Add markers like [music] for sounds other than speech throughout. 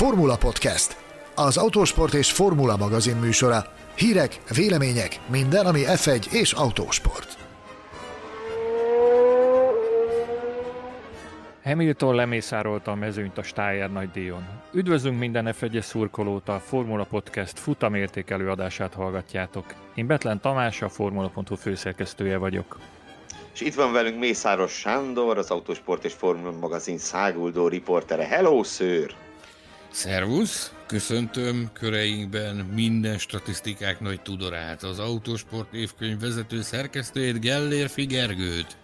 Formula Podcast, az autósport és formula magazin műsora. Hírek, vélemények, minden, ami F1 és autósport. Hamilton lemészárolta a mezőnyt a Steyer díjon. Üdvözlünk minden f 1 szurkolót, a Formula Podcast futamértékelő adását hallgatjátok. Én Betlen Tamás, a Formula.hu főszerkesztője vagyok. És itt van velünk Mészáros Sándor, az Autosport és Formula magazin száguldó riportere. Hello, szőr! Szervusz! Köszöntöm köreinkben minden statisztikák nagy tudorát, az Autosport évkönyv vezető szerkesztőjét Gellér Figergőt.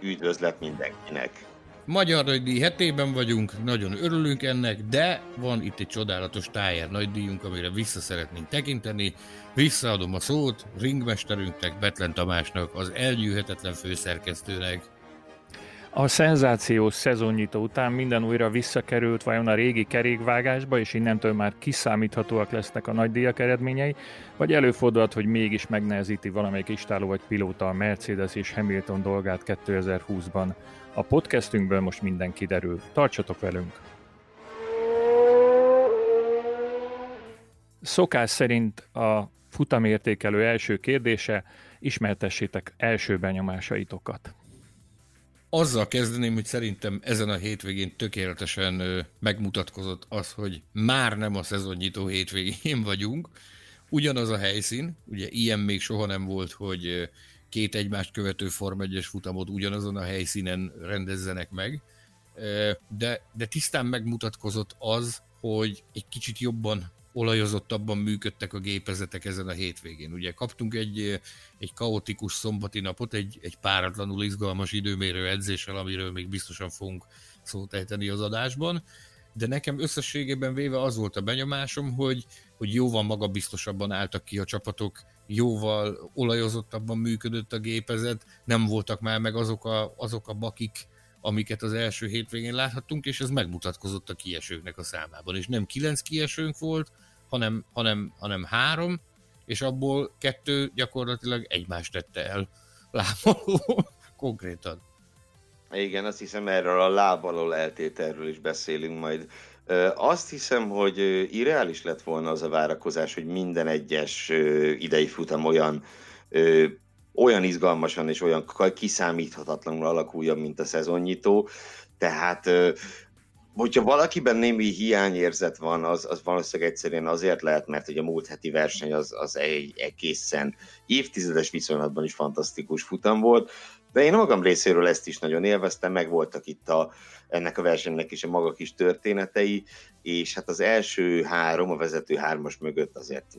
Üdvözlet mindenkinek! Magyar nagydíj hetében vagyunk, nagyon örülünk ennek, de van itt egy csodálatos tájár nagydíjunk, amire vissza szeretnénk tekinteni. Visszaadom a szót ringmesterünknek, Betlen Tamásnak, az elgyűhetetlen főszerkesztőnek. A szenzációs szezonnyitó után minden újra visszakerült vajon a régi kerékvágásba, és innentől már kiszámíthatóak lesznek a nagydíjak eredményei, vagy előfordulhat, hogy mégis megnehezíti valamelyik istáló vagy pilóta a Mercedes és Hamilton dolgát 2020-ban. A podcastünkből most minden kiderül. Tartsatok velünk! Szokás szerint a futamértékelő első kérdése, ismertessétek első benyomásaitokat. Azzal kezdeném, hogy szerintem ezen a hétvégén tökéletesen megmutatkozott az, hogy már nem a szezonnyitó hétvégén vagyunk. Ugyanaz a helyszín, ugye ilyen még soha nem volt, hogy két egymást követő Form 1 futamot ugyanazon a helyszínen rendezzenek meg, de, de tisztán megmutatkozott az, hogy egy kicsit jobban olajozottabban működtek a gépezetek ezen a hétvégén. Ugye kaptunk egy, egy kaotikus szombati napot, egy, egy páratlanul izgalmas időmérő edzéssel, amiről még biztosan fogunk szót ejteni az adásban, de nekem összességében véve az volt a benyomásom, hogy, hogy jóval magabiztosabban álltak ki a csapatok, jóval olajozottabban működött a gépezet, nem voltak már meg azok a, azok a bakik, amiket az első hétvégén láthattunk, és ez megmutatkozott a kiesőknek a számában. És nem kilenc kiesőnk volt, hanem, hanem, hanem három, és abból kettő gyakorlatilag egymást tette el [laughs] lábaló konkrétan. Igen, azt hiszem erről a lábalól eltételről is beszélünk majd. Azt hiszem, hogy irreális lett volna az a várakozás, hogy minden egyes idei futam olyan olyan izgalmasan és olyan kiszámíthatatlanul alakuljon, mint a szezonnyitó. Tehát hogyha valakiben némi hiányérzet van, az, az valószínűleg egyszerűen azért lehet, mert hogy a múlt heti verseny az, az egy egészen évtizedes viszonylatban is fantasztikus futam volt, de én magam részéről ezt is nagyon élveztem, meg voltak itt a, ennek a versenynek is a maga kis történetei, és hát az első három, a vezető hármas mögött azért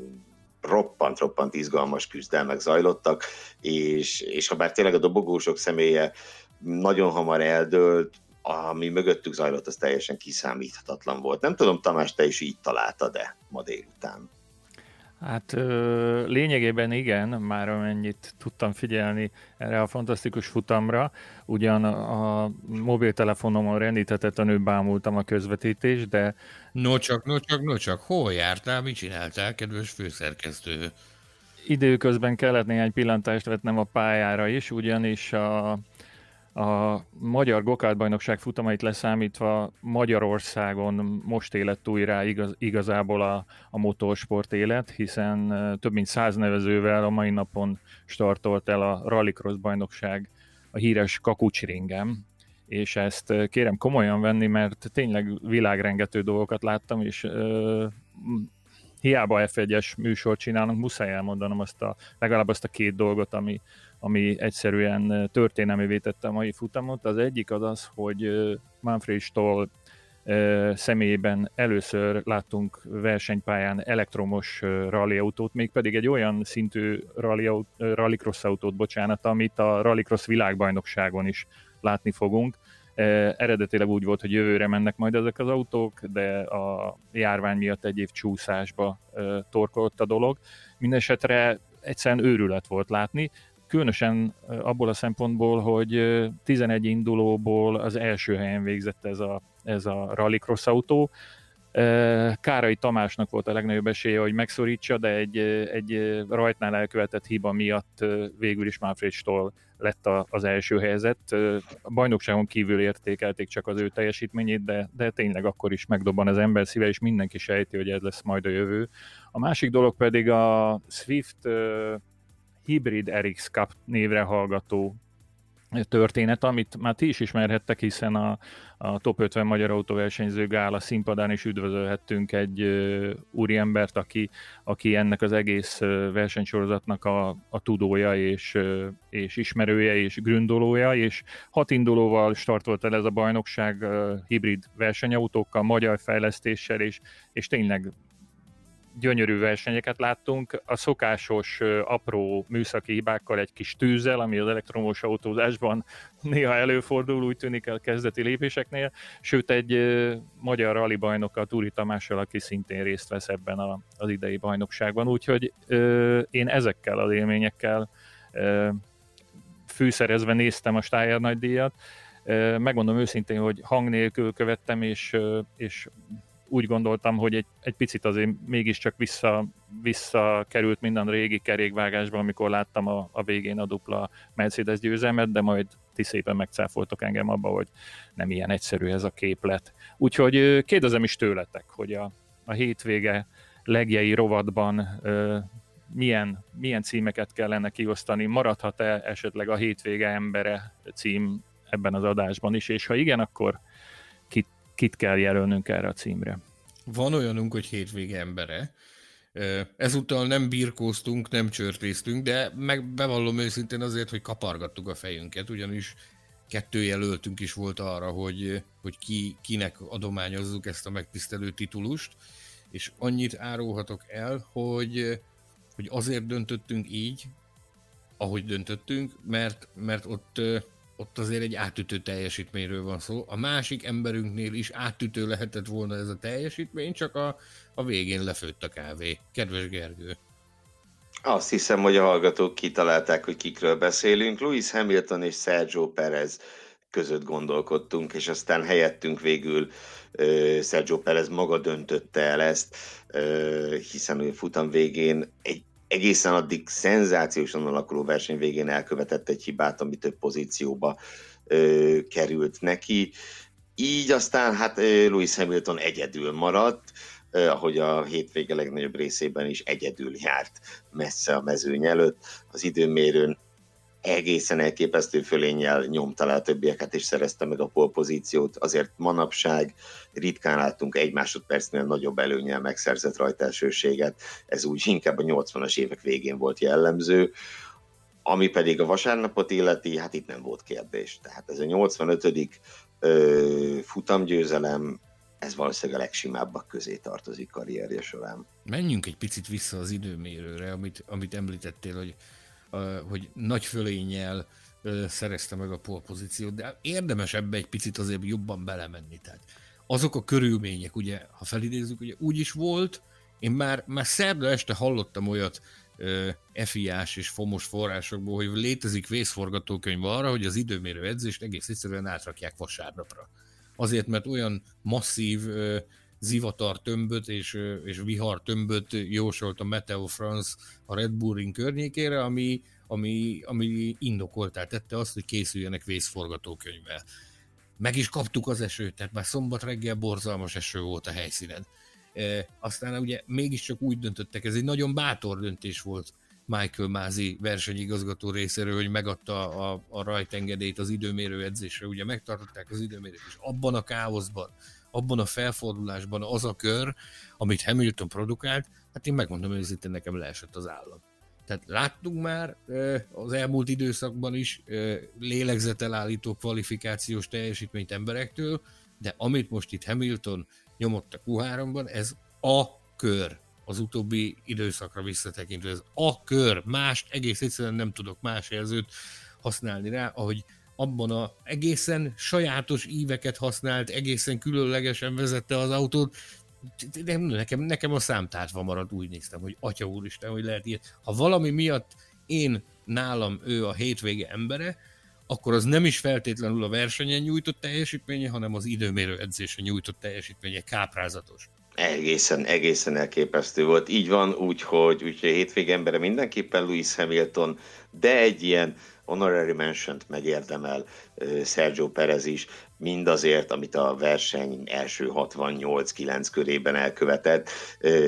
roppant-roppant izgalmas küzdelmek zajlottak, és, és ha bár tényleg a dobogósok személye nagyon hamar eldőlt, ami mögöttük zajlott, az teljesen kiszámíthatatlan volt. Nem tudom, Tamás, te is így találtad de ma délután? Hát ö, lényegében igen, már amennyit tudtam figyelni erre a fantasztikus futamra. Ugyan a mobiltelefonomon rendítetett a nő bámultam a közvetítést, de... No csak, no csak, no csak, hol jártál, mit csináltál, kedves főszerkesztő? Időközben kellett néhány pillantást vetnem a pályára is, ugyanis a a magyar gokártbajnokság futamait leszámítva Magyarországon most élet újra igaz, igazából a, a motorsport élet, hiszen több mint száz nevezővel a mai napon startolt el a Rallycross bajnokság a híres Kakucsringem, és ezt kérem komolyan venni, mert tényleg világrengető dolgokat láttam, és uh, hiába F1-es műsort csinálunk, muszáj elmondanom azt a, legalább azt a két dolgot, ami, ami egyszerűen történelmi tette a mai futamot. Az egyik az az, hogy Manfred Stoll személyében először láttunk versenypályán elektromos rallyautót, mégpedig egy olyan szintű rally, rallycross autót, bocsánat, amit a rallycross világbajnokságon is látni fogunk. Eredetileg úgy volt, hogy jövőre mennek majd ezek az autók, de a járvány miatt egy év csúszásba torkolt a dolog. Mindenesetre egyszerűen őrület volt látni különösen abból a szempontból, hogy 11 indulóból az első helyen végzett ez a, ez a rallycross autó. Kárai Tamásnak volt a legnagyobb esélye, hogy megszorítsa, de egy, egy rajtnál elkövetett hiba miatt végül is Manfred Stoll lett az első helyzet. A bajnokságon kívül értékelték csak az ő teljesítményét, de, de tényleg akkor is megdobban az ember szíve, és mindenki sejti, hogy ez lesz majd a jövő. A másik dolog pedig a Swift Hybrid RX Cup névre hallgató történet, amit már ti is ismerhettek, hiszen a, a Top 50 Magyar Autóversenyző Gála színpadán is üdvözölhettünk egy uh, úriembert, aki, aki ennek az egész uh, versenysorozatnak a, a tudója és, uh, és ismerője és gründolója, és hat indulóval startolt el ez a bajnokság uh, hibrid versenyautókkal, magyar fejlesztéssel, és, és tényleg gyönyörű versenyeket láttunk, a szokásos apró műszaki hibákkal egy kis tűzzel, ami az elektromos autózásban [laughs] néha előfordul, úgy tűnik el kezdeti lépéseknél, sőt egy magyar rally bajnok, a Túri Tamással, aki szintén részt vesz ebben a, az idei bajnokságban, úgyhogy én ezekkel az élményekkel fűszerezve néztem a Steyer nagydíjat, megmondom őszintén, hogy hang nélkül követtem, és, és úgy gondoltam, hogy egy, egy picit azért mégiscsak vissza, visszakerült minden régi kerékvágásba, amikor láttam a, a végén a dupla Mercedes győzelmet, de majd ti szépen megcáfoltok engem abba, hogy nem ilyen egyszerű ez a képlet. Úgyhogy kérdezem is tőletek, hogy a, a hétvége legjei rovatban ö, milyen, milyen címeket kellene kiosztani, maradhat-e esetleg a hétvége embere cím ebben az adásban is, és ha igen, akkor kit kell jelölnünk erre a címre. Van olyanunk, hogy hétvége embere. Ezúttal nem birkóztunk, nem csörtéztünk, de meg bevallom őszintén azért, hogy kapargattuk a fejünket, ugyanis kettő jelöltünk is volt arra, hogy, hogy ki, kinek adományozzuk ezt a megtisztelő titulust, és annyit árulhatok el, hogy, hogy azért döntöttünk így, ahogy döntöttünk, mert, mert ott ott azért egy átütő teljesítményről van szó. A másik emberünknél is átütő lehetett volna ez a teljesítmény, csak a, a végén lefőtt a kávé. Kedves Gergő. Azt hiszem, hogy a hallgatók kitalálták, hogy kikről beszélünk. Lewis Hamilton és Sergio Perez között gondolkodtunk, és aztán helyettünk végül Sergio Perez maga döntötte el ezt, hiszen a futam végén egy egészen addig szenzációsan alakuló verseny végén elkövetett egy hibát, ami több pozícióba ö, került neki. Így aztán hát Lewis Hamilton egyedül maradt, ahogy a hétvége legnagyobb részében is egyedül járt messze a mezőny előtt. Az időmérőn egészen elképesztő fölénnyel nyomta le a többieket, és szerezte meg a polpozíciót. Azért manapság ritkán láttunk egy másodpercnél nagyobb előnyel megszerzett rajtelsőséget. Ez úgy inkább a 80-as évek végén volt jellemző. Ami pedig a vasárnapot illeti, hát itt nem volt kérdés. Tehát ez a 85. Ö, futamgyőzelem, ez valószínűleg a legsimábbak közé tartozik karrierje során. Menjünk egy picit vissza az időmérőre, amit, amit említettél, hogy hogy nagy fölényel szerezte meg a polpozíciót, de érdemes ebbe egy picit azért jobban belemenni. Tehát azok a körülmények, ugye, ha felidézzük, ugye úgy is volt, én már, már szerda este hallottam olyat FIA-s és FOMOS forrásokból, hogy létezik vészforgatókönyv arra, hogy az időmérő edzést egész egyszerűen átrakják vasárnapra. Azért, mert olyan masszív zivatar tömböt és, és vihar tömböt jósolt a Meteo France a Red Bull Ring környékére, ami, ami, ami indokoltá tette azt, hogy készüljenek vészforgatókönyvvel. Meg is kaptuk az esőt, tehát már szombat reggel borzalmas eső volt a helyszínen. E, aztán ugye mégiscsak úgy döntöttek, ez egy nagyon bátor döntés volt Michael Mázi versenyigazgató részéről, hogy megadta a, a rajtengedélyt az időmérő edzésre, ugye megtartották az időmérőt, és abban a káoszban, abban a felfordulásban az a kör, amit Hamilton produkált, hát én megmondom őszintén, nekem leesett az állam. Tehát láttunk már az elmúlt időszakban is lélegzetelállító kvalifikációs teljesítményt emberektől, de amit most itt Hamilton nyomott a Q3-ban, ez a kör az utóbbi időszakra visszatekintve. Ez a kör, mást egész egyszerűen nem tudok más jelzőt használni rá, ahogy abban a egészen sajátos íveket használt, egészen különlegesen vezette az autót, de nekem, nekem a számtárva maradt, úgy néztem, hogy atya úristen, hogy lehet ilyet. Ha valami miatt én nálam ő a hétvége embere, akkor az nem is feltétlenül a versenyen nyújtott teljesítménye, hanem az időmérő edzésen nyújtott teljesítménye káprázatos. Egészen, egészen elképesztő volt. Így van, úgyhogy, a hétvég embere mindenképpen Lewis Hamilton, de egy ilyen honorary mention megérdemel Sergio Perez is, mindazért, amit a verseny első 68-9 körében elkövetett,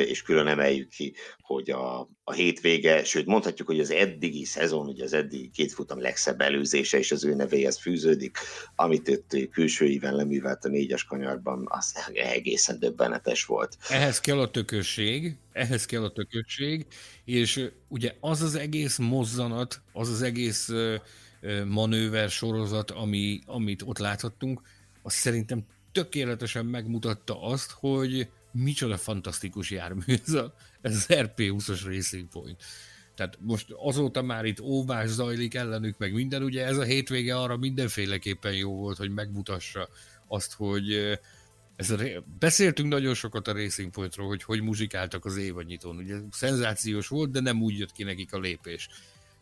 és külön emeljük ki, hogy a, a hétvége, sőt mondhatjuk, hogy az eddigi szezon, ugye az eddigi két futam legszebb előzése és az ő nevéhez fűződik, amit itt külső íven leművelt a négyes kanyarban, az egészen döbbenetes volt. Ehhez kell a tökösség, ehhez kell a tökösség, és ugye az az egész mozzanat, az az egész manőver sorozat, ami, amit ott láthattunk, az szerintem tökéletesen megmutatta azt, hogy micsoda fantasztikus jármű ez, a, ez az RP20-as Racing Point. Tehát most azóta már itt óvás zajlik ellenük, meg minden, ugye ez a hétvége arra mindenféleképpen jó volt, hogy megmutassa azt, hogy ez a, beszéltünk nagyon sokat a Racing Pointról, hogy hogy muzsikáltak az évanyitón. Ugye szenzációs volt, de nem úgy jött ki nekik a lépés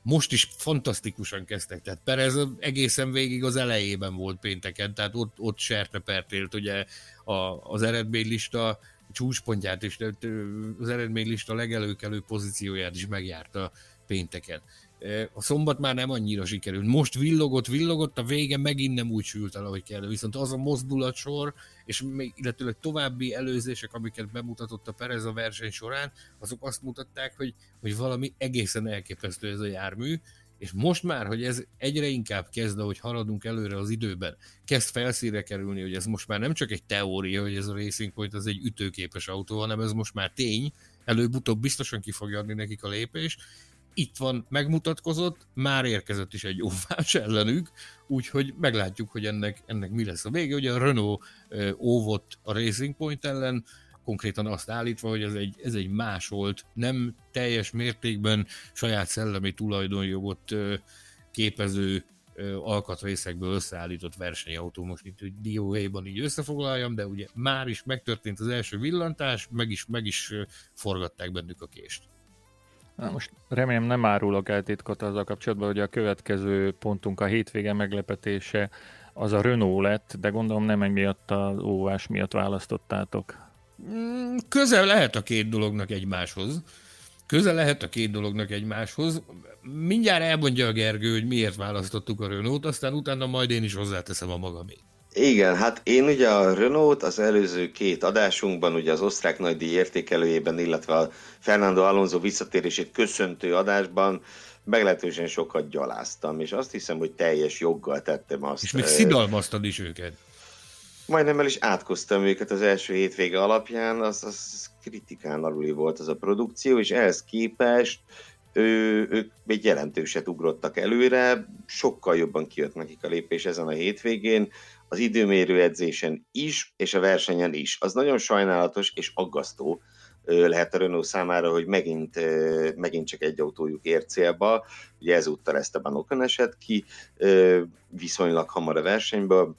most is fantasztikusan kezdtek, tehát Perez egészen végig az elejében volt pénteken, tehát ott, ott sertepertélt ugye a, az eredménylista csúcspontját és az eredménylista legelőkelő pozícióját is megjárta pénteken. A szombat már nem annyira sikerült. Most villogott, villogott, a vége megint nem úgy sült el, ahogy kell. Viszont az a mozdulatsor, és még illetőleg további előzések, amiket bemutatott a Perez a verseny során, azok azt mutatták, hogy, hogy valami egészen elképesztő ez a jármű, és most már, hogy ez egyre inkább kezd, ahogy haladunk előre az időben, kezd felszíre kerülni, hogy ez most már nem csak egy teória, hogy ez a Racing Point az egy ütőképes autó, hanem ez most már tény, előbb-utóbb biztosan ki fogja adni nekik a lépés, itt van, megmutatkozott, már érkezett is egy óvás ellenük, úgyhogy meglátjuk, hogy ennek, ennek mi lesz a vége. Ugye a Renault óvott a Racing Point ellen, konkrétan azt állítva, hogy ez egy, ez egy másolt, nem teljes mértékben saját szellemi tulajdonjogot képező alkatrészekből összeállított versenyautó, most itt hogy DOA-ban így összefoglaljam, de ugye már is megtörtént az első villantás, meg is, meg is forgatták bennük a kést. Most remélem nem árulok el titkot azzal kapcsolatban, hogy a következő pontunk a hétvége meglepetése az a Renault lett, de gondolom nem emiatt az óvás miatt választottátok. Mm, közel lehet a két dolognak egymáshoz. Közel lehet a két dolognak egymáshoz. Mindjárt elmondja a Gergő, hogy miért választottuk a Renault, aztán utána majd én is hozzáteszem a magamét. Igen, hát én ugye a Renault az előző két adásunkban, ugye az osztrák nagydíj értékelőjében, illetve a Fernando Alonso visszatérését köszöntő adásban meglehetősen sokat gyaláztam, és azt hiszem, hogy teljes joggal tettem azt. És még szidalmaztad is őket. Majdnem el is átkoztam őket az első hétvége alapján, az, az kritikán aluli volt az a produkció, és ehhez képest ő, ők még jelentőset ugrottak előre, sokkal jobban kijött nekik a lépés ezen a hétvégén, az időmérő edzésen is, és a versenyen is. Az nagyon sajnálatos és aggasztó lehet a Renault számára, hogy megint, megint csak egy autójuk ér célba. Ugye ezúttal Esteban Ocon esett ki viszonylag hamar a versenyből.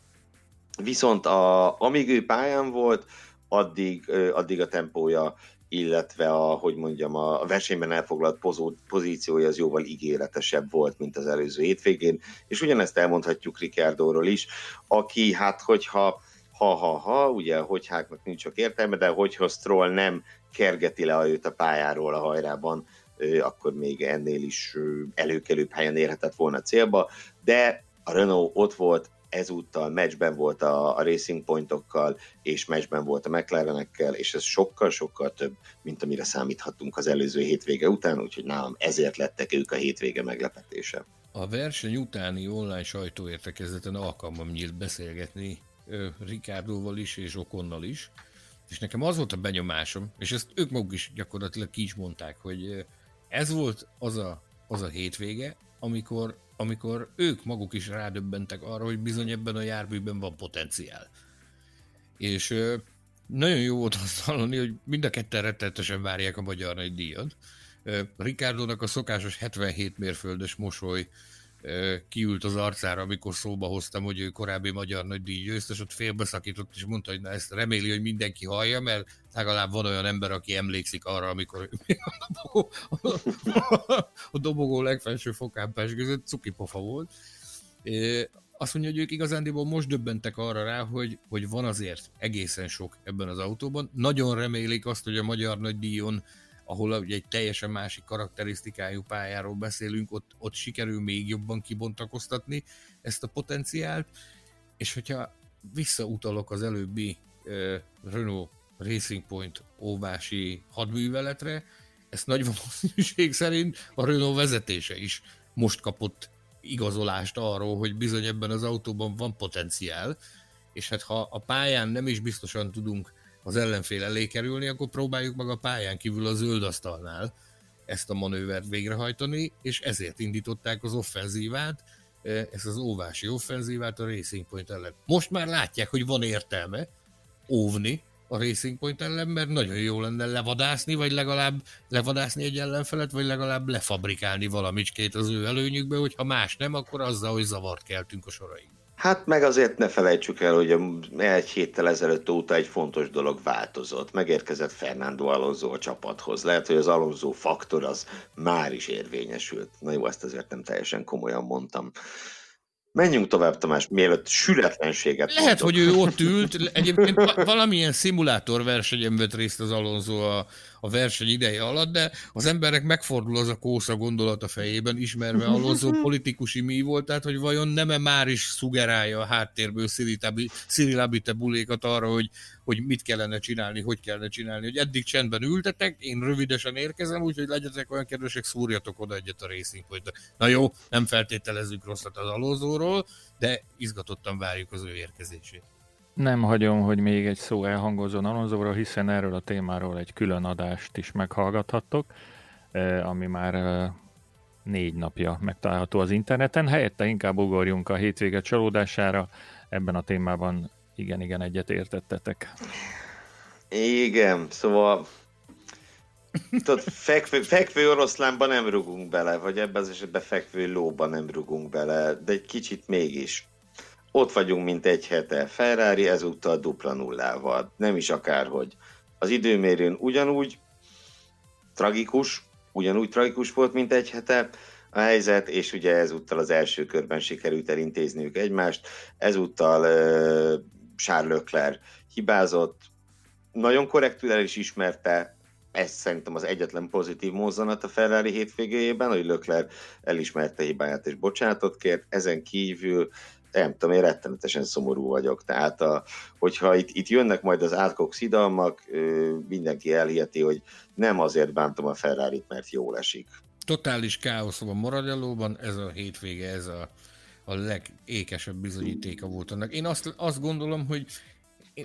Viszont a, amíg ő pályán volt, addig, addig a tempója illetve a, hogy mondjam, a versenyben elfoglalt pozó, pozíciója az jóval ígéretesebb volt, mint az előző hétvégén, és ugyanezt elmondhatjuk Ricardo-ról is, aki hát hogyha ha-ha-ha, ugye hogy háknak nincs csak értelme, de hogyha Stroll nem kergeti le őt a pályáról a hajrában, akkor még ennél is előkelőbb helyen érhetett volna célba, de a Renault ott volt, ezúttal meccsben volt a, a Racing Pointokkal, és meccsben volt a McLarenekkel, és ez sokkal-sokkal több, mint amire számíthatunk az előző hétvége után, úgyhogy nálam ezért lettek ők a hétvége meglepetése. A verseny utáni online sajtóértekezleten alkalmam nyílt beszélgetni Ricardoval is és Okonnal is, és nekem az volt a benyomásom, és ezt ők maguk is gyakorlatilag ki is mondták, hogy ez volt az a, az a hétvége, amikor amikor ők maguk is rádöbbentek arra, hogy bizony ebben a járműben van potenciál. És nagyon jó volt azt hallani, hogy mind a ketten rettenetesen várják a magyar nagy díjat. Ricardo-nak a szokásos 77 mérföldes mosoly kiült az arcára, amikor szóba hoztam, hogy ő korábbi magyar nagy díj győztes, ott félbeszakított, és mondta, hogy na ezt reméli, hogy mindenki hallja, mert legalább van olyan ember, aki emlékszik arra, amikor [laughs] a dobogó legfelső fokán pesgőzött, cuki pofa volt. azt mondja, hogy ők igazándiból most döbbentek arra rá, hogy, hogy van azért egészen sok ebben az autóban. Nagyon remélik azt, hogy a magyar nagydíjon ahol ugye egy teljesen másik karakterisztikájú pályáról beszélünk, ott, ott sikerül még jobban kibontakoztatni ezt a potenciált, és hogyha visszautalok az előbbi uh, Renault Racing Point óvási hadműveletre, ezt nagy valószínűség szerint a Renault vezetése is most kapott igazolást arról, hogy bizony ebben az autóban van potenciál, és hát ha a pályán nem is biztosan tudunk az ellenfél elé kerülni, akkor próbáljuk meg a pályán kívül a zöld asztalnál ezt a manővert végrehajtani, és ezért indították az offenzívát, eh, ezt az óvási offenzívát a Racing Point ellen. Most már látják, hogy van értelme óvni a Racing Point ellen, mert nagyon jó lenne levadászni, vagy legalább levadászni egy ellenfelet, vagy legalább lefabrikálni valamicskét az ő előnyükbe, hogyha más nem, akkor azzal, hogy zavart keltünk a soraink. Hát meg azért ne felejtsük el, hogy egy héttel ezelőtt óta egy fontos dolog változott. Megérkezett Fernando Alonso a csapathoz. Lehet, hogy az Alonso faktor az már is érvényesült. Na jó, ezt azért nem teljesen komolyan mondtam. Menjünk tovább, Tamás, mielőtt sületlenséget Lehet, mondok. hogy ő ott ült, [laughs] egyébként valamilyen szimulátor versenyen vett részt az Alonso a, a verseny ideje alatt, de az emberek megfordul az a kósza gondolat a fejében, ismerve Alonso [laughs] politikusi mi volt, tehát hogy vajon nem-e már is szugerálja a háttérből Cyril Abite bulékat arra, hogy, hogy mit kellene csinálni, hogy kellene csinálni, hogy eddig csendben ültetek, én rövidesen érkezem, úgyhogy legyetek olyan kedvesek, szúrjatok oda egyet a Racing point Na jó, nem feltételezzük rosszat az Alonsoról, de izgatottan várjuk az ő érkezését. Nem hagyom, hogy még egy szó elhangozzon Alonzóra, hiszen erről a témáról egy külön adást is meghallgathattok, eh, ami már eh, négy napja megtalálható az interneten. Helyette inkább ugorjunk a hétvége csalódására. Ebben a témában igen-igen egyet értettetek. Igen, szóval tudod, fekvő, fekvő oroszlánba nem rugunk bele, vagy ebben az esetben fekvő lóba nem rugunk bele, de egy kicsit mégis. Ott vagyunk, mint egy hete. Ferrari ezúttal dupla nullával. Nem is akárhogy. Az időmérőn ugyanúgy tragikus, ugyanúgy tragikus volt, mint egy hete a helyzet, és ugye ezúttal az első körben sikerült elintézniük egymást. Ezúttal uh, Charles Leclerc hibázott, nagyon korrektül el is ismerte, ez szerintem az egyetlen pozitív mozzanat a Ferrari hétvégéjében, hogy Leclerc elismerte hibáját és bocsánatot kért, ezen kívül nem tudom, én rettenetesen szomorú vagyok. Tehát, a, hogyha itt, itt jönnek majd az átkok szidalmak, mindenki elhiheti, hogy nem azért bántom a ferrari mert jól esik. Totális káosz van Maradjallóban, ez a hétvége, ez a, a legékesebb bizonyítéka volt annak. Én azt, azt gondolom, hogy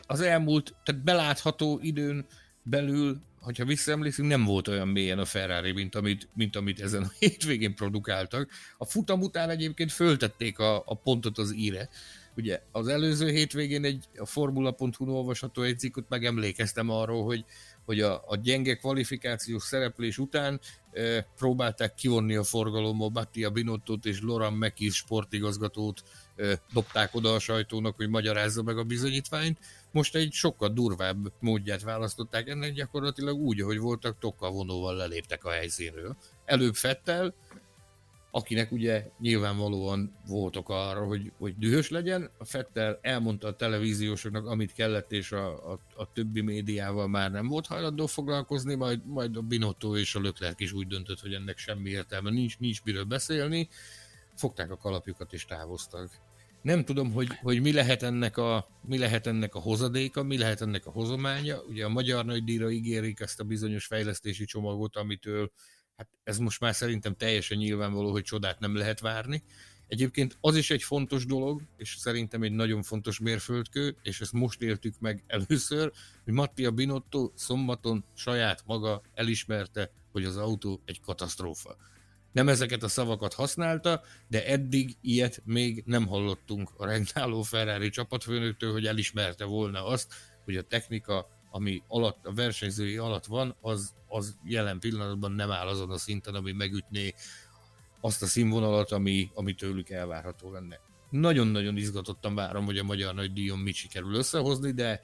az elmúlt, tehát belátható időn belül hogyha visszaemlékszünk, nem volt olyan mélyen a Ferrari, mint amit, mint amit ezen a [laughs] hétvégén produkáltak. A futam után egyébként föltették a, a pontot az íre. Ugye az előző hétvégén egy a Formula.hu olvasható egy cikkot megemlékeztem arról, hogy, hogy a, a gyenge kvalifikációs szereplés után e, próbálták kivonni a forgalomba Mattia Binottot és Loran Mekis sportigazgatót dobták oda a sajtónak, hogy magyarázza meg a bizonyítványt most egy sokkal durvább módját választották ennek, gyakorlatilag úgy, ahogy voltak, tokkal vonóval leléptek a helyszínről. Előbb Fettel, akinek ugye nyilvánvalóan voltak arra, hogy, hogy dühös legyen. A Fettel elmondta a televíziósoknak, amit kellett, és a, a, a többi médiával már nem volt hajlandó foglalkozni, majd, majd a Binotto és a Löklerk is úgy döntött, hogy ennek semmi értelme nincs, nincs miről beszélni. Fogták a kalapjukat és távoztak nem tudom, hogy, hogy mi, lehet ennek a, mi lehet ennek a hozadéka, mi lehet ennek a hozománya. Ugye a magyar nagydíjra ígérik ezt a bizonyos fejlesztési csomagot, amitől hát ez most már szerintem teljesen nyilvánvaló, hogy csodát nem lehet várni. Egyébként az is egy fontos dolog, és szerintem egy nagyon fontos mérföldkő, és ezt most értük meg először, hogy Mattia Binotto szombaton saját maga elismerte, hogy az autó egy katasztrófa nem ezeket a szavakat használta, de eddig ilyet még nem hallottunk a regnáló Ferrari csapatfőnöktől, hogy elismerte volna azt, hogy a technika, ami alatt, a versenyzői alatt van, az, az jelen pillanatban nem áll azon a szinten, ami megütné azt a színvonalat, ami, ami tőlük elvárható lenne. Nagyon-nagyon izgatottan várom, hogy a magyar nagy díjon mit sikerül összehozni, de,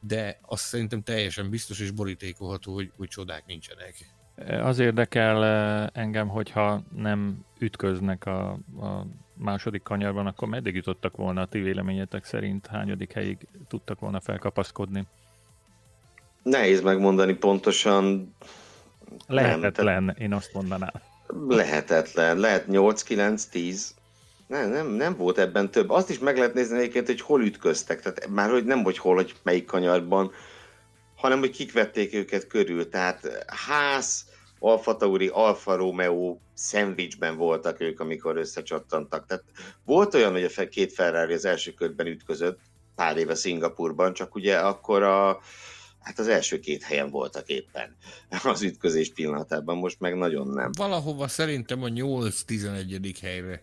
de azt szerintem teljesen biztos és borítékolható, hogy, hogy csodák nincsenek. Az érdekel engem, hogyha nem ütköznek a, a második kanyarban, akkor meddig jutottak volna a ti véleményetek szerint? Hányadik helyig tudtak volna felkapaszkodni? Nehéz megmondani pontosan. Lehetetlen, nem, én azt mondanám. Lehetetlen. Lehet 8-9-10. Nem, nem, nem volt ebben több. Azt is meg lehet nézni egyébként, hogy hol ütköztek. Tehát már hogy nem, hogy hol, hogy melyik kanyarban, hanem hogy kik vették őket körül. Tehát ház, Alfa Tauri, Alfa Romeo szendvicsben voltak ők, amikor összecsattantak. Tehát volt olyan, hogy a két Ferrari az első körben ütközött, pár éve Szingapurban, csak ugye akkor a, hát az első két helyen voltak éppen [laughs] az ütközés pillanatában, most meg nagyon nem. Valahova szerintem a 8-11. helyre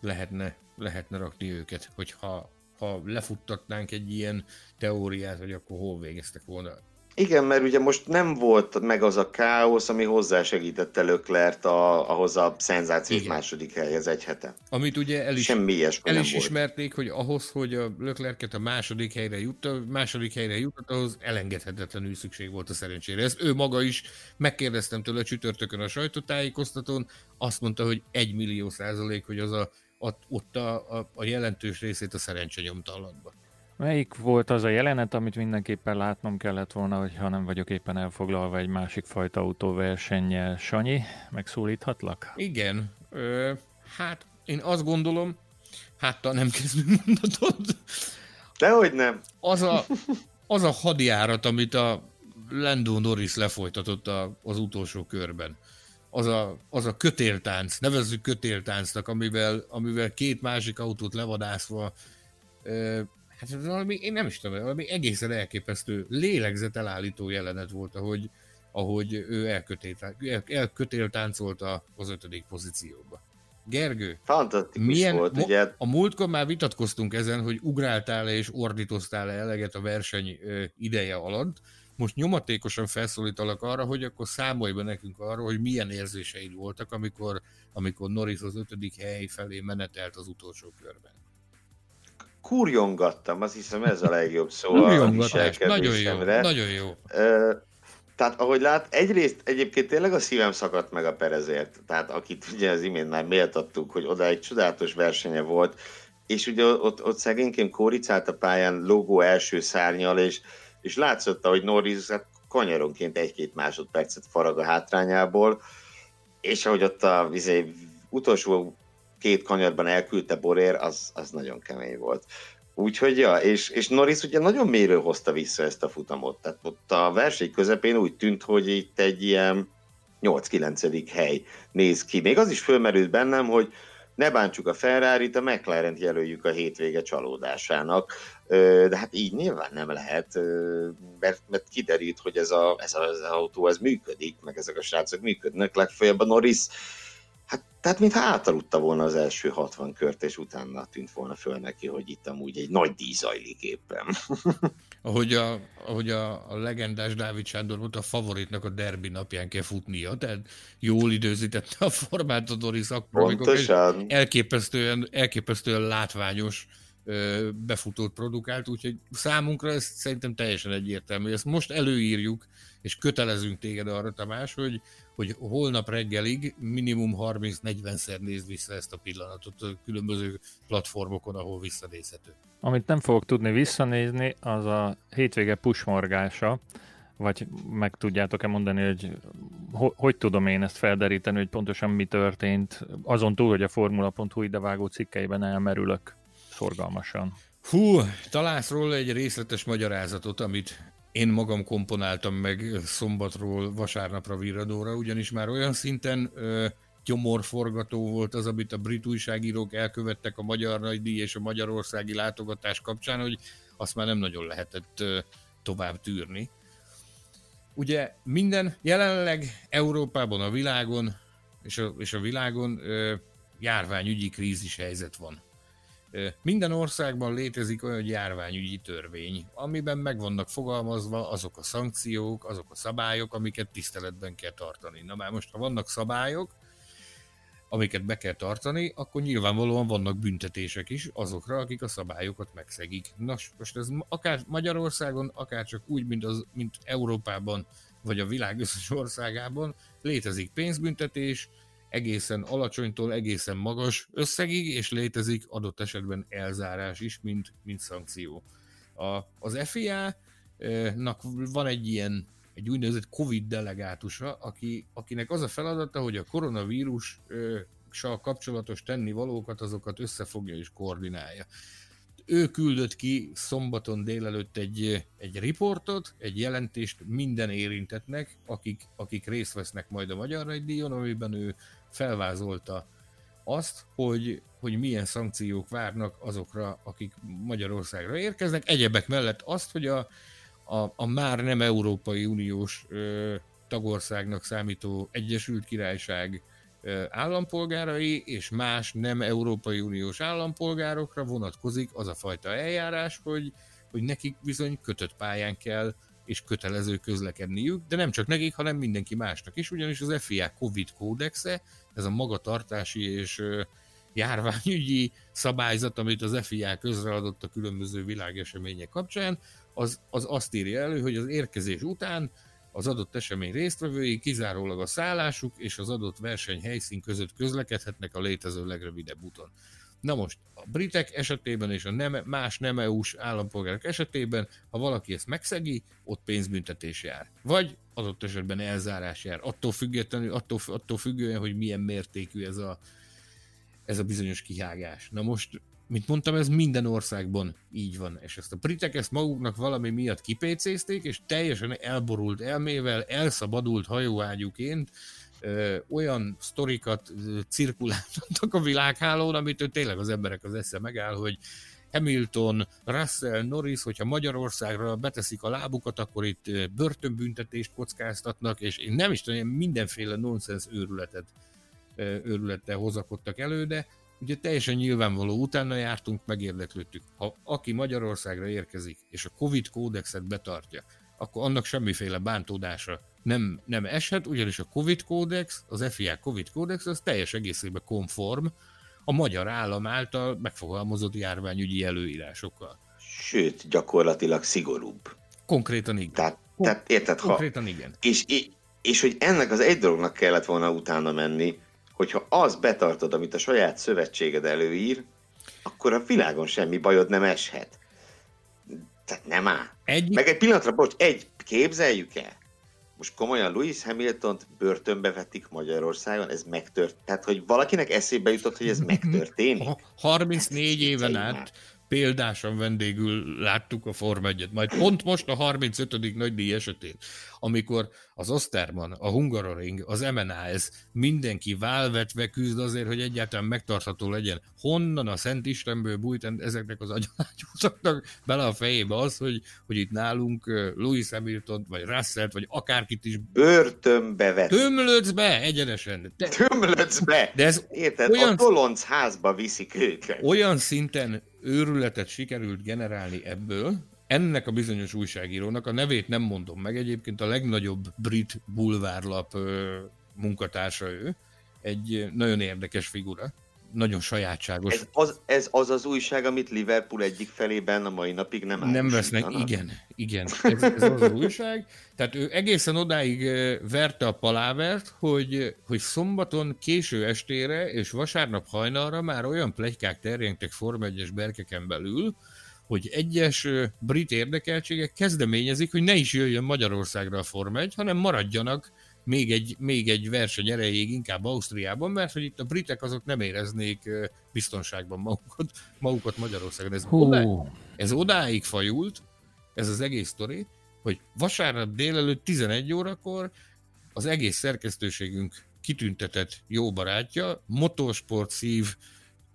lehetne, lehetne rakni őket, hogyha ha lefuttatnánk egy ilyen teóriát, hogy akkor hol végeztek volna igen, mert ugye most nem volt meg az a káosz, ami hozzásegítette Löklert a, ahhoz a szenzációs Igen. második helyhez egy hete. Amit ugye el is, Semmi ilyesmi el is volt. ismerték, hogy ahhoz, hogy a Löklerket a második helyre jut, a második helyre jutott, ahhoz elengedhetetlenül szükség volt a szerencsére. Ezt ő maga is megkérdeztem tőle csütörtökön a sajtótájékoztatón, azt mondta, hogy egy millió százalék, hogy az a, a, ott a, a, a jelentős részét a szerencse nyomta alatba. Melyik volt az a jelenet, amit mindenképpen látnom kellett volna, hogyha nem vagyok éppen elfoglalva egy másik fajta autóversennyel? Sanyi, megszólíthatlak? Igen. Ö, hát én azt gondolom, háttal nem kezdünk mondatod. Dehogy nem. Az a, az a hadjárat, amit a Lando Norris lefolytatott a, az utolsó körben. Az a, az a kötéltánc, nevezzük kötéltáncnak, amivel, amivel két másik autót levadászva Hát ez valami, én nem is tudom, valami egészen elképesztő lélegzetelállító jelenet volt, ahogy, ahogy ő elkötélt, elkötél táncolta az ötödik pozícióba. Gergő, Fantasztikus milyen, volt, ugye? A múltkor már vitatkoztunk ezen, hogy ugráltál-e és ordítoztál-e eleget a verseny ideje alatt. Most nyomatékosan felszólítalak arra, hogy akkor számolj be nekünk arra, hogy milyen érzéseid voltak, amikor, amikor Norris az ötödik hely felé menetelt az utolsó körben kurjongattam, azt hiszem ez a legjobb szó a Nagyon jó, nagyon jó. tehát ahogy lát, egyrészt egyébként tényleg a szívem szakadt meg a Perezért, tehát akit ugye az imént már méltattuk, hogy oda egy csodálatos versenye volt, és ugye ott, ott szegényként kóricált a pályán logó első szárnyal, és, és látszott, hogy Norris hát kanyaronként egy-két másodpercet farag a hátrányából, és ahogy ott a vizé, utolsó két kanyarban elküldte Borér, az, az nagyon kemény volt. Úgyhogy, ja, és, és Norris ugye nagyon mélyről hozta vissza ezt a futamot. Tehát ott a verseny közepén úgy tűnt, hogy itt egy ilyen 8-9. hely néz ki. Még az is fölmerült bennem, hogy ne bántsuk a Ferrari-t, a mclaren jelöljük a hétvége csalódásának. De hát így nyilván nem lehet, mert, mert kiderült, hogy ez, a, ez, a, ez az autó ez működik, meg ezek a srácok működnek. Legfeljebb a Norris Hát, tehát mintha átaludta volna az első 60 kört, és utána tűnt volna föl neki, hogy itt amúgy egy nagy díj zajlik éppen. [laughs] ahogy a, ahogy a, a legendás Dávid Sándor volt, a favoritnak a derbi napján kell futnia, tehát jól időzítette a formát a Doris akkor, amikor elképesztően, elképesztően látványos befutót produkált, úgyhogy számunkra ez szerintem teljesen egyértelmű. Ezt most előírjuk, és kötelezünk téged arra, Tamás, hogy, hogy holnap reggelig minimum 30-40-szer nézd vissza ezt a pillanatot a különböző platformokon, ahol visszanézhető. Amit nem fogok tudni visszanézni, az a hétvége pusmorgása, vagy meg tudjátok-e mondani, hogy ho- hogy tudom én ezt felderíteni, hogy pontosan mi történt, azon túl, hogy a Formula.hu idevágó cikkeiben elmerülök szorgalmasan. Hú, találsz róla egy részletes magyarázatot, amit én magam komponáltam meg szombatról vasárnapra virradóra, ugyanis már olyan szinten ö, gyomorforgató volt az, amit a brit újságírók elkövettek a Magyar Nagydíj és a Magyarországi látogatás kapcsán, hogy azt már nem nagyon lehetett ö, tovább tűrni. Ugye minden, jelenleg Európában, a világon és a, és a világon ö, járványügyi krízis helyzet van. Minden országban létezik olyan járványügyi törvény, amiben meg vannak fogalmazva azok a szankciók, azok a szabályok, amiket tiszteletben kell tartani. Na már most, ha vannak szabályok, amiket be kell tartani, akkor nyilvánvalóan vannak büntetések is azokra, akik a szabályokat megszegik. Nos, most ez akár Magyarországon, akár csak úgy, mint, az, mint Európában vagy a világ összes országában létezik pénzbüntetés, egészen alacsonytól egészen magas összegig, és létezik adott esetben elzárás is, mint, mint szankció. A, az FIA-nak van egy ilyen egy úgynevezett Covid delegátusa, aki, akinek az a feladata, hogy a koronavírussal kapcsolatos tennivalókat, azokat összefogja és koordinálja. Ő küldött ki szombaton délelőtt egy, egy riportot, egy jelentést minden érintetnek, akik, akik részt vesznek majd a Magyar Díjon, amiben ő felvázolta azt, hogy, hogy milyen szankciók várnak azokra, akik Magyarországra érkeznek. Egyebek mellett azt, hogy a, a, a már nem Európai Uniós ö, tagországnak számító Egyesült Királyság ö, állampolgárai és más nem Európai Uniós állampolgárokra vonatkozik az a fajta eljárás, hogy, hogy nekik bizony kötött pályán kell és kötelező közlekedniük, de nem csak nekik, hanem mindenki másnak is, ugyanis az FIA COVID kódexe, ez a magatartási és járványügyi szabályzat, amit az FIA közreadott a különböző világesemények kapcsán, az, az azt írja elő, hogy az érkezés után az adott esemény résztvevői kizárólag a szállásuk és az adott verseny helyszín között közlekedhetnek a létező legrövidebb úton. Na most, a britek esetében és a nem, más nem EU-s állampolgárok esetében, ha valaki ezt megszegi, ott pénzbüntetés jár. Vagy adott esetben elzárás jár. Attól függetlenül, attól, attól függően, hogy milyen mértékű ez a, ez a bizonyos kihágás. Na most mint mondtam, ez minden országban így van, és ezt a britek ezt maguknak valami miatt kipécézték, és teljesen elborult elmével, elszabadult hajóágyuként ö, olyan sztorikat ö, a világhálón, amitől tényleg az emberek az esze megáll, hogy Hamilton, Russell, Norris, hogyha Magyarországra beteszik a lábukat, akkor itt börtönbüntetést kockáztatnak, és én nem is tudom, mindenféle nonsens őrületet, őrülettel hozakodtak elő, de Ugye teljesen nyilvánvaló, utána jártunk, megérdeklődtük. Ha aki Magyarországra érkezik, és a Covid kódexet betartja, akkor annak semmiféle bántódása nem, nem eshet, ugyanis a Covid kódex, az FIA Covid kódex, az teljes egészében konform a magyar állam által megfogalmazott járványügyi előírásokkal. Sőt, gyakorlatilag szigorúbb. Konkrétan igen. Tehát, tehát érted, ha... Konkrétan igen. És, és, és hogy ennek az egy dolognak kellett volna utána menni, hogyha az betartod, amit a saját szövetséged előír, akkor a világon semmi bajod nem eshet. Tehát nem áll. Egy... Meg egy pillanatra, bocs, egy, képzeljük el, most komolyan Louis Hamilton-t börtönbe vetik Magyarországon, ez megtört. Tehát, hogy valakinek eszébe jutott, hogy ez [laughs] megtörténik? 34 éven át példásan vendégül láttuk a Forma 1 majd pont most a 35. nagydíj esetén, amikor az Osterman, a Hungaroring, az MNAS mindenki válvetve küzd azért, hogy egyáltalán megtartható legyen. Honnan a Szent Istenből bújt ezeknek az agyalágyúzaknak bele a fejébe az, hogy, hogy itt nálunk Louis Hamilton, vagy Russell, vagy akárkit is börtönbe vett. Tömlödsz be egyenesen. De, Tömlödsz be. De ez Érted? Olyan, a tolonc házba viszik őket. Olyan szinten őrületet sikerült generálni ebből, ennek a bizonyos újságírónak, a nevét nem mondom meg, egyébként a legnagyobb brit bulvárlap munkatársa ő, egy nagyon érdekes figura, nagyon sajátságos. Ez az, ez az az újság, amit Liverpool egyik felében a mai napig nem Nem vesznek, igen, igen, ez, ez az az újság. Tehát ő egészen odáig verte a palávert, hogy, hogy szombaton késő estére és vasárnap hajnalra már olyan plegykák terjengtek Form 1 berkeken belül, hogy egyes brit érdekeltségek kezdeményezik, hogy ne is jöjjön Magyarországra a Form 1, hanem maradjanak még egy, még egy verseny erejéig inkább Ausztriában, mert hogy itt a britek azok nem éreznék biztonságban magukat, magukat Magyarországon. Ez, odáig, ez odáig fajult, ez az egész sztori, hogy vasárnap délelőtt 11 órakor az egész szerkesztőségünk kitüntetett jó barátja, motorsport szív,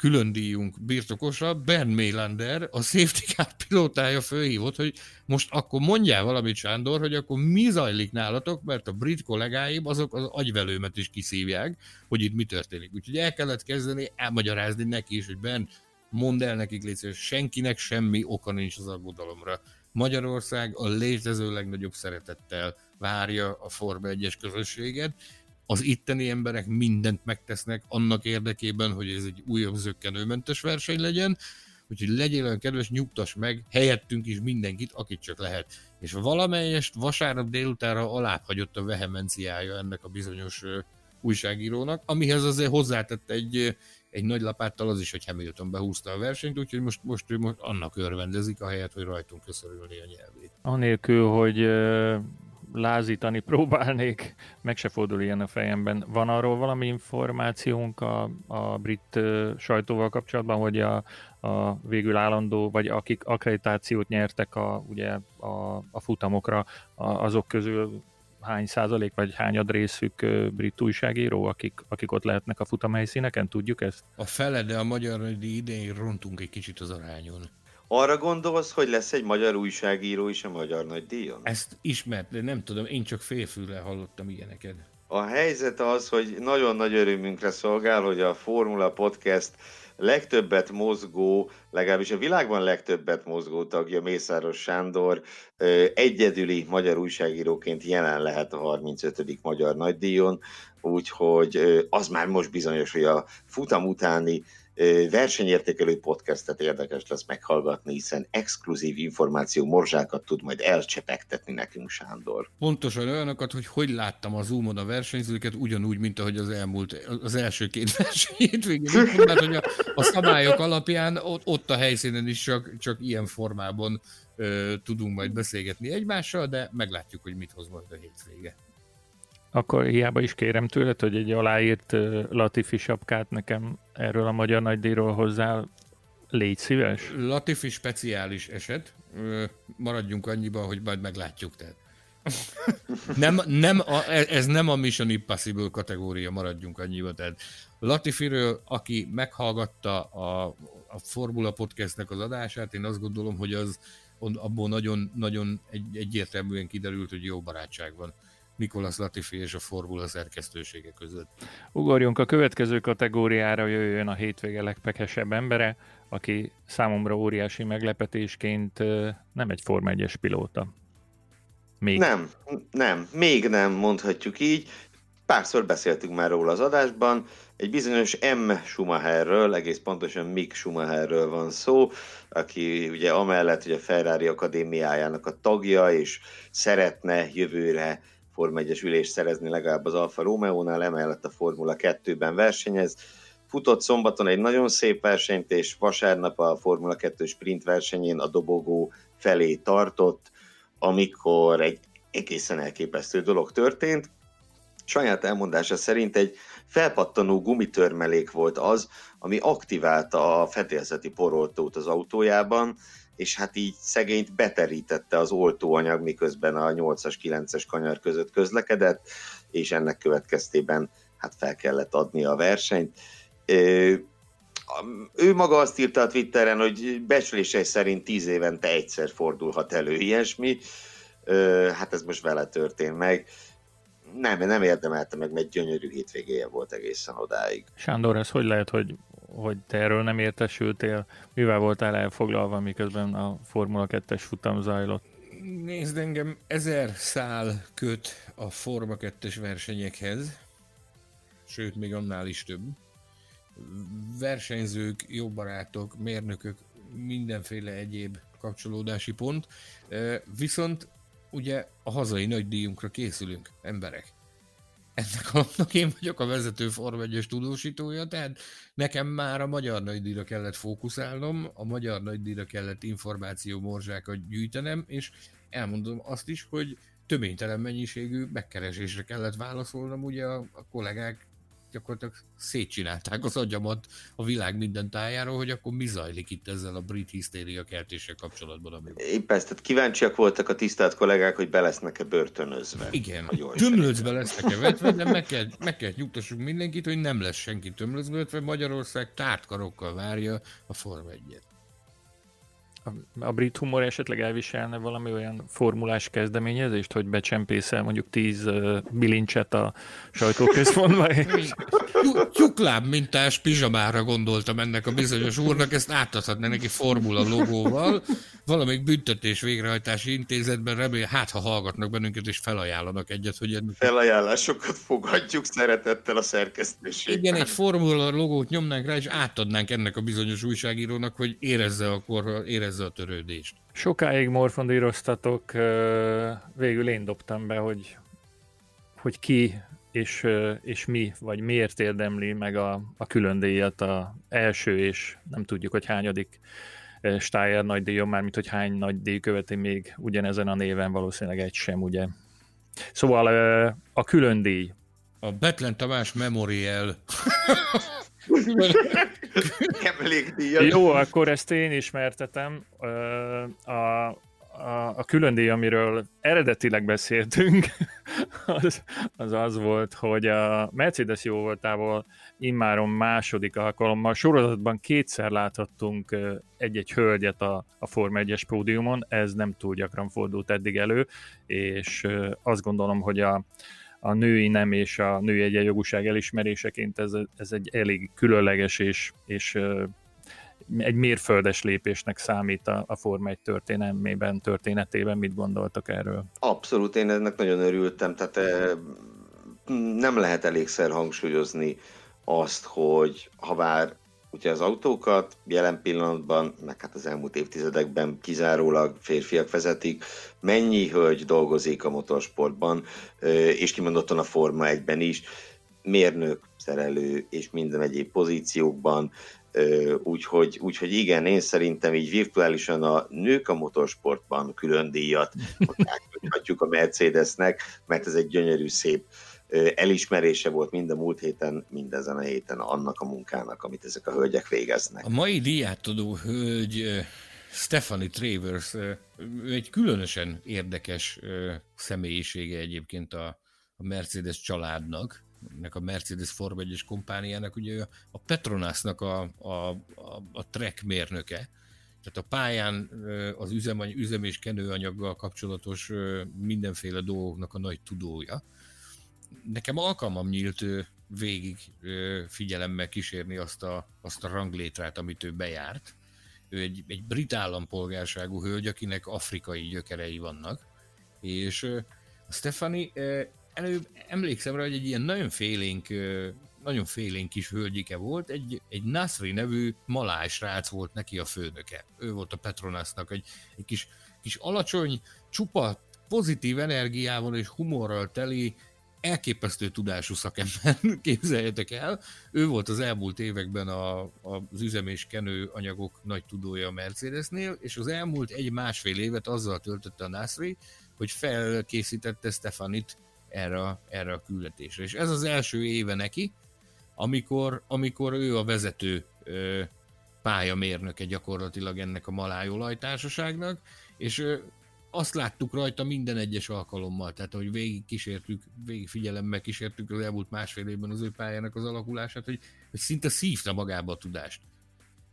külön díjunk birtokosa, Ben Melander, a safety car pilótája fölhívott, hogy most akkor mondjál valamit, Sándor, hogy akkor mi zajlik nálatok, mert a brit kollégáim azok az agyvelőmet is kiszívják, hogy itt mi történik. Úgyhogy el kellett kezdeni elmagyarázni neki is, hogy Ben, mondd el nekik légy hogy senkinek semmi oka nincs az aggodalomra. Magyarország a létező legnagyobb szeretettel várja a Forma 1-es közösséget, az itteni emberek mindent megtesznek annak érdekében, hogy ez egy újabb zöggenőmentes verseny legyen, úgyhogy legyél olyan kedves, nyugtass meg helyettünk is mindenkit, akit csak lehet. és valamelyest vasárnap délutánra alábbhagyott a vehemenciája ennek a bizonyos újságírónak, amihez azért hozzátett egy, egy nagy lapáttal az is, hogy Hamilton behúzta a versenyt, úgyhogy most, most ő most annak örvendezik, ahelyett, hogy rajtunk köszörülni a nyelvét. Anélkül, hogy lázítani próbálnék, meg se fordul ilyen a fejemben. Van arról valami információnk a, a brit sajtóval kapcsolatban, hogy a, a végül állandó, vagy akik akkreditációt nyertek a, ugye a, a futamokra, a, azok közül hány százalék, vagy hányad részük brit újságíró, akik, akik ott lehetnek a futamhelyszíneken, tudjuk ezt? A fele, de a magyar idején rontunk egy kicsit az arányon. Arra gondolsz, hogy lesz egy magyar újságíró is a magyar nagy díjon? Ezt ismert, de nem tudom, én csak félfülre hallottam ilyeneket. A helyzet az, hogy nagyon nagy örömünkre szolgál, hogy a Formula Podcast legtöbbet mozgó, legalábbis a világban legtöbbet mozgó tagja, Mészáros Sándor egyedüli magyar újságíróként jelen lehet a 35. Magyar Nagydíjon, úgyhogy az már most bizonyos, hogy a futam utáni versenyértékelő podcastet érdekes lesz meghallgatni, hiszen exkluzív információ morzsákat tud majd elcsepegtetni nekünk Sándor. Pontosan olyanokat, hogy hogy láttam a Zoomon a versenyzőket, ugyanúgy, mint ahogy az elmúlt, az első két [laughs] versenyét végén. Mert hogy a, a szabályok alapján ott, ott a helyszínen is csak, csak ilyen formában ö, tudunk majd beszélgetni egymással, de meglátjuk, hogy mit hoz majd a hétvége. Akkor hiába is kérem tőled, hogy egy aláírt Latifi sapkát nekem erről a magyar nagydíjról hozzá Légy szíves. Latifi speciális eset. Maradjunk annyiban, hogy majd meglátjuk. Tehát. nem, nem a, ez nem a Mission Impossible kategória, maradjunk annyiban. Tehát Latifiről, aki meghallgatta a, a Formula Podcastnek az adását, én azt gondolom, hogy az abból nagyon, nagyon egy, egyértelműen kiderült, hogy jó barátság van Nikolas Latifi és a Formula szerkesztősége között. Ugorjunk a következő kategóriára, jöjjön a hétvége legpekesebb embere, aki számomra óriási meglepetésként nem egy Forma 1-es pilóta. Még. Nem, nem, még nem mondhatjuk így. Párszor beszéltünk már róla az adásban. Egy bizonyos M. Schumacherről, egész pontosan Mick Schumacherről van szó, aki ugye amellett, hogy a Ferrari Akadémiájának a tagja, és szeretne jövőre Forma 1-es ülést szerezni legalább az Alfa Romeo-nál, emellett a Formula 2-ben versenyez. Futott szombaton egy nagyon szép versenyt, és vasárnap a Formula 2 sprint versenyén a dobogó felé tartott, amikor egy egészen elképesztő dolog történt. Saját elmondása szerint egy felpattanó gumitörmelék volt az, ami aktiválta a fedélzeti poroltót az autójában, és hát így szegényt beterítette az oltóanyag, miközben a 8-as, 9-es kanyar között közlekedett, és ennek következtében hát fel kellett adni a versenyt. Ő maga azt írta a Twitteren, hogy becslései szerint 10 évente egyszer fordulhat elő ilyesmi. Hát ez most vele történt meg. Nem, nem érdemelte meg, mert gyönyörű hétvégéje volt egészen odáig. Sándor, ez hogy lehet, hogy hogy te erről nem értesültél, mivel voltál elfoglalva, miközben a Formula 2-es futam zajlott? Nézd engem, ezer szál köt a Forma 2-es versenyekhez, sőt, még annál is több. Versenyzők, jó barátok, mérnökök, mindenféle egyéb kapcsolódási pont. Viszont ugye a hazai nagydíjunkra készülünk, emberek ennek alapnak én vagyok a vezető Form 1 tudósítója, tehát nekem már a magyar nagydíjra kellett fókuszálnom, a magyar nagydíjra kellett információ morzsákat gyűjtenem, és elmondom azt is, hogy töménytelen mennyiségű megkeresésre kellett válaszolnom, ugye a, a kollégák gyakorlatilag szétcsinálták az agyamat a világ minden tájáról, hogy akkor mi zajlik itt ezzel a brit hisztéria keltéssel kapcsolatban. Amiben. Épp ezt, tehát kíváncsiak voltak a tisztelt kollégák, hogy be lesznek-e börtönözve. Igen, tömlöcbe lesznek-e vetve, de meg kell, meg kell nyugtassuk mindenkit, hogy nem lesz senki tömlözve vetve, Magyarország tártkarokkal várja a Form 1-et a, a brit humor esetleg elviselne valami olyan formulás kezdeményezést, hogy becsempészel mondjuk tíz uh, bilincset a sajtóközpontba? És... Tyukláb mintás pizsamára gondoltam ennek a bizonyos úrnak, ezt átadhatná neki formula logóval, valamelyik büntetés végrehajtási intézetben remél, hát ha hallgatnak bennünket és felajánlanak egyet, hogy ennek... Felajánlásokat fogadjuk szeretettel a szerkesztőségben. Igen, egy formula logót nyomnánk rá, és átadnánk ennek a bizonyos újságírónak, hogy érezze akkor, érezze jelezze a törődést. Sokáig morfondíroztatok, végül én dobtam be, hogy, hogy ki és, és mi, vagy miért érdemli meg a, a külön díjat a első és nem tudjuk, hogy hányadik Steyer nagy díjon, mármint hogy hány nagy díj követi még ugyanezen a néven, valószínűleg egy sem, ugye. Szóval a külön díj. A Betlen Tamás Memorial. [laughs] Jó, akkor ezt én ismertetem. A, a, a külön díj, amiről eredetileg beszéltünk, [laughs] az, az az volt, hogy a Mercedes jó voltából immáron második alkalommal sorozatban kétszer láthattunk egy-egy hölgyet a, a Forma 1-es pódiumon, ez nem túl gyakran fordult eddig elő, és azt gondolom, hogy a, a női nem és a női egyenjogúság elismeréseként ez, ez egy elég különleges és, és egy mérföldes lépésnek számít a, a Forma 1 történelmében, történetében. Mit gondoltak erről? Abszolút, én ennek nagyon örültem. Tehát nem lehet elégszer hangsúlyozni azt, hogy ha bár ugye az autókat jelen pillanatban, meg hát az elmúlt évtizedekben kizárólag férfiak vezetik, mennyi hölgy dolgozik a motorsportban, és kimondottan a Forma 1-ben is, mérnök, szerelő és minden egyéb pozíciókban, úgyhogy, úgyhogy igen, én szerintem így virtuálisan a nők a motorsportban külön díjat [laughs] adjuk a Mercedesnek, mert ez egy gyönyörű, szép elismerése volt mind a múlt héten, mind ezen a héten annak a munkának, amit ezek a hölgyek végeznek. A mai díjátadó hölgy Stephanie Travers, egy különösen érdekes személyisége egyébként a, a Mercedes családnak, nek a Mercedes Form 1 kompániának, ugye a Petronasnak a, a, a, a track mérnöke, tehát a pályán az üzem, üzem és kenőanyaggal kapcsolatos mindenféle dolgoknak a nagy tudója. Nekem alkalmam nyílt végig figyelemmel kísérni azt a, azt a ranglétrát, amit ő bejárt. Ő egy, egy brit állampolgárságú hölgy, akinek afrikai gyökerei vannak, és a Stefani előbb emlékszem rá, hogy egy ilyen nagyon félénk, nagyon félénk kis hölgyike volt, egy, egy Nasri nevű maláj srác volt neki a főnöke. Ő volt a Petronasnak, egy, egy kis, kis alacsony, csupa pozitív energiával és humorral teli, elképesztő tudású szakember, [laughs] képzeljetek el. Ő volt az elmúlt években a, a, az üzem és kenő anyagok nagy tudója a Mercedesnél, és az elmúlt egy-másfél évet azzal töltötte a Nasri, hogy felkészítette Stefanit erre, erre a küldetésre. És ez az első éve neki, amikor, amikor ő a vezető ö, pályamérnöke gyakorlatilag ennek a malájolajtársaságnak, és azt láttuk rajta minden egyes alkalommal, tehát hogy végig kísértük, végig figyelemmel kísértük az elmúlt másfél évben az ő pályának az alakulását, hogy, hogy szinte szívta magába a tudást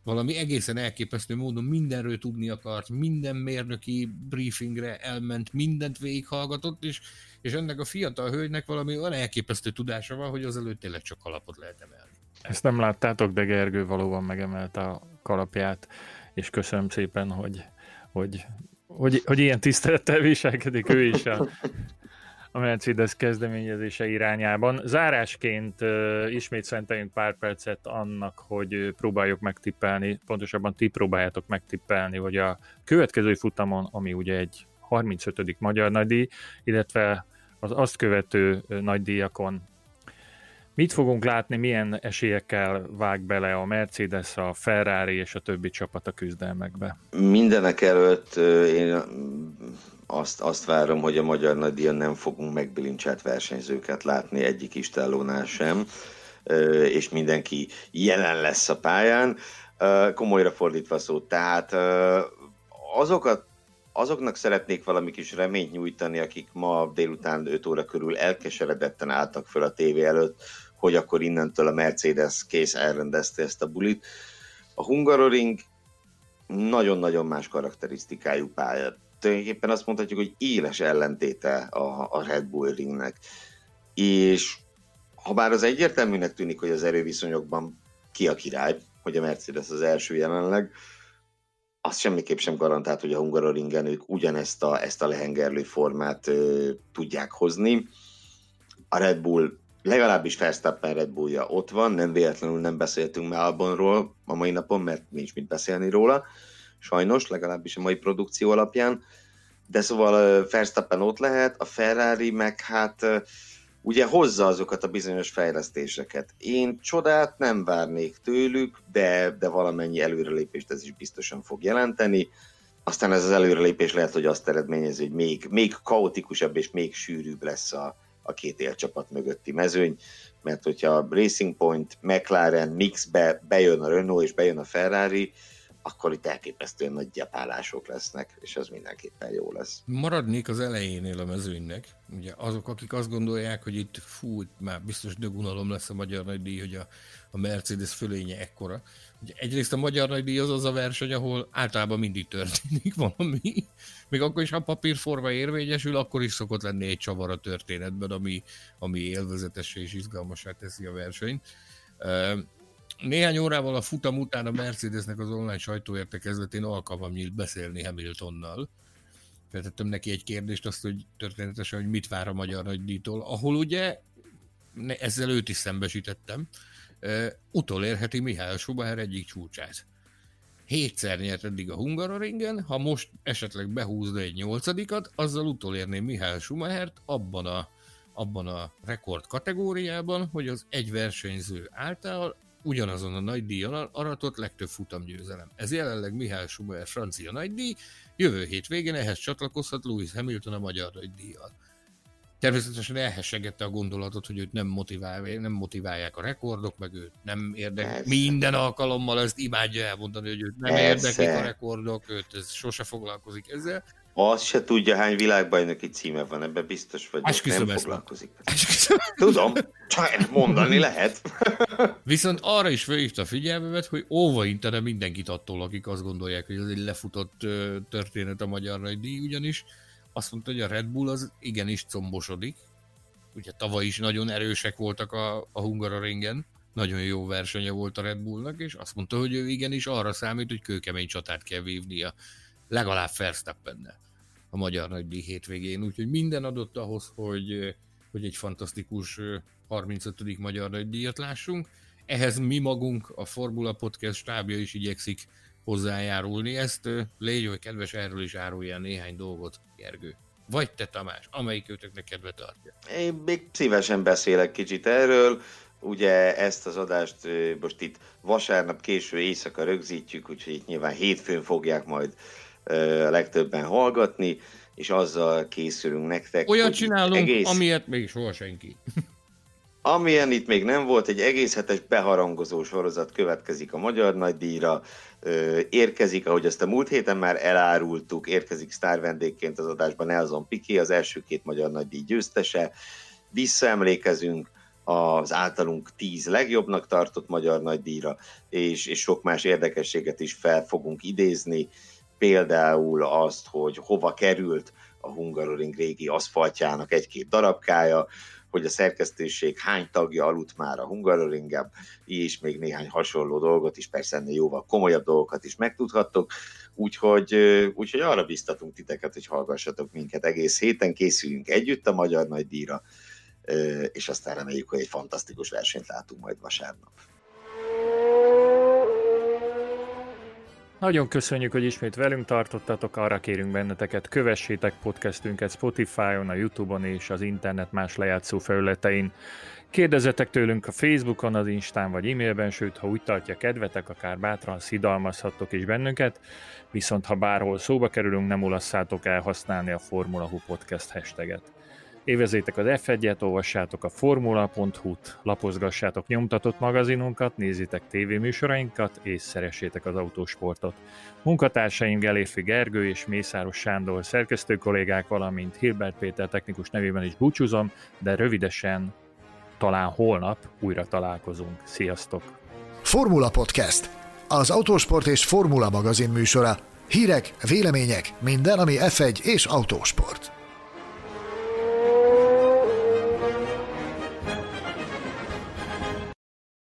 valami egészen elképesztő módon mindenről tudni akart, minden mérnöki briefingre elment, mindent végighallgatott, és, és ennek a fiatal hölgynek valami olyan elképesztő tudása van, hogy az előtt tényleg csak kalapot lehet emelni. Ezt nem láttátok, de Gergő valóban megemelte a kalapját, és köszönöm szépen, hogy, hogy, hogy, hogy ilyen tisztelettel viselkedik ő is a a Mercedes kezdeményezése irányában. Zárásként uh, ismét szenteljünk pár percet annak, hogy próbáljuk megtippelni, pontosabban ti próbáljátok megtippelni, hogy a következő futamon, ami ugye egy 35. magyar nagydíj, illetve az azt követő nagydíjakon Mit fogunk látni, milyen esélyekkel vág bele a Mercedes, a Ferrari és a többi csapat a küzdelmekbe? Mindenek előtt én azt, azt várom, hogy a magyar nagydíjon nem fogunk megbilincselt versenyzőket látni egyik istálónál sem, és mindenki jelen lesz a pályán. Komolyra fordítva szó, tehát azokat azoknak szeretnék valami kis reményt nyújtani, akik ma délután 5 óra körül elkeseredetten álltak föl a tévé előtt, hogy akkor innentől a Mercedes kész elrendezte ezt a bulit. A Hungaroring nagyon-nagyon más karakterisztikájú pálya tulajdonképpen azt mondhatjuk, hogy éles ellentéte a, a Red Bull ringnek. És ha bár az egyértelműnek tűnik, hogy az erőviszonyokban ki a király, hogy a Mercedes az első jelenleg, az semmiképp sem garantált, hogy a Hungaroringen ők ugyanezt a, ezt a lehengerlő formát ö, tudják hozni. A Red Bull, legalábbis Verstappen Red Bullja ott van, nem véletlenül nem beszéltünk már Albonról a mai napon, mert nincs mit beszélni róla sajnos, legalábbis a mai produkció alapján, de szóval Verstappen ott lehet, a Ferrari meg hát ugye hozza azokat a bizonyos fejlesztéseket. Én csodát nem várnék tőlük, de, de valamennyi előrelépést ez is biztosan fog jelenteni. Aztán ez az előrelépés lehet, hogy azt eredményezi, hogy még, még kaotikusabb és még sűrűbb lesz a, a két élcsapat mögötti mezőny, mert hogyha Racing Point, McLaren mixbe bejön a Renault és bejön a Ferrari, akkor itt elképesztően nagy gyepálások lesznek, és az mindenképpen jó lesz. Maradnék az elejénél a mezőnynek. Ugye azok, akik azt gondolják, hogy itt fú, itt már biztos dögunalom lesz a magyar nagydíj, hogy a, a Mercedes fölénye ekkora. Ugye egyrészt a magyar nagydíj az az a verseny, ahol általában mindig történik [laughs] valami. Még akkor is, ha papírforma érvényesül, akkor is szokott lenni egy csavar a történetben, ami, ami élvezetes és izgalmasá teszi a versenyt. Néhány órával a futam után a Mercedesnek az online sajtóértekezletén alkalmam nyílt beszélni Hamiltonnal. Feltettem neki egy kérdést, azt, hogy történetesen, hogy mit vár a magyar nagydíjtól, ahol ugye, ezzel őt is szembesítettem, uh, utolérheti Mihály Schumacher egyik csúcsát. Hétszer nyert eddig a Hungaroringen, ha most esetleg behúzna egy nyolcadikat, azzal utolérné Mihály Schumachert abban a, abban a rekord kategóriában, hogy az egy versenyző által ugyanazon a nagy díjon aratott legtöbb futamgyőzelem. Ez jelenleg Mihály Schumacher francia nagydíj, jövő hét végén ehhez csatlakozhat Lewis Hamilton a magyar nagydíjjal. Természetesen elhessegette a gondolatot, hogy őt nem, motivál, nem motiválják a rekordok, meg őt nem érdeklik. Minden alkalommal ezt imádja elmondani, hogy őt nem Persze. érdeklik a rekordok, őt ez sose foglalkozik ezzel. Azt se tudja, hány világbajnoki címe van, ebben biztos vagy. Esküszöm nem foglalkozik. Tudom, csak mondani lehet. Viszont arra is felhívta a figyelmemet, hogy óva intene mindenkit attól, akik azt gondolják, hogy ez egy lefutott történet a magyar nagy díj, ugyanis azt mondta, hogy a Red Bull az igenis combosodik. Ugye tavaly is nagyon erősek voltak a, a Hungaroringen, nagyon jó versenye volt a Red Bullnak, és azt mondta, hogy ő igenis arra számít, hogy kőkemény csatát kell vívnia legalább Verstappennel a magyar nagydíj hétvégén, úgyhogy minden adott ahhoz, hogy, hogy egy fantasztikus 35. magyar nagydíjat lássunk. Ehhez mi magunk, a Formula Podcast stábja is igyekszik hozzájárulni. Ezt légy, hogy kedves, erről is árulja néhány dolgot, Gergő. Vagy te, Tamás, amelyik őtöknek kedve tartja. Én még szívesen beszélek kicsit erről. Ugye ezt az adást most itt vasárnap késő éjszaka rögzítjük, úgyhogy itt nyilván hétfőn fogják majd a legtöbben hallgatni, és azzal készülünk nektek. Olyat csinálunk, egész... amilyet még soha senki. Amilyen itt még nem volt, egy egész hetes beharangozó sorozat következik a Magyar Nagydíjra, érkezik, ahogy azt a múlt héten már elárultuk, érkezik sztár vendégként az adásban Nelson Piqué, az első két Magyar Nagydíj győztese, visszaemlékezünk az általunk tíz legjobbnak tartott Magyar Nagydíjra, és, és sok más érdekességet is fel fogunk idézni, például azt, hogy hova került a Hungaroring régi aszfaltjának egy-két darabkája, hogy a szerkesztőség hány tagja aludt már a Hungaroringen, és még néhány hasonló dolgot is, persze ennél jóval komolyabb dolgokat is megtudhattok, úgyhogy, úgyhogy arra biztatunk titeket, hogy hallgassatok minket egész héten, készüljünk együtt a Magyar Nagydíjra, és aztán reméljük, hogy egy fantasztikus versenyt látunk majd vasárnap. Nagyon köszönjük, hogy ismét velünk tartottatok, arra kérünk benneteket, kövessétek podcastünket Spotify-on, a Youtube-on és az internet más lejátszó felületein. Kérdezzetek tőlünk a Facebookon, az Instán vagy e-mailben, sőt, ha úgy tartja kedvetek, akár bátran szidalmazhattok is bennünket, viszont ha bárhol szóba kerülünk, nem ulasszátok el használni a Formula Hu Podcast hashtaget. Évezétek az F1-et, olvassátok a formula.hu-t, lapozgassátok nyomtatott magazinunkat, nézzétek tévéműsorainkat, és szeressétek az autósportot. Munkatársaim Gelérfi Gergő és Mészáros Sándor szerkesztő kollégák, valamint Hilbert Péter technikus nevében is búcsúzom, de rövidesen, talán holnap újra találkozunk. Sziasztok! Formula Podcast, az autósport és formula magazin műsora. Hírek, vélemények, minden, ami F1 és autósport.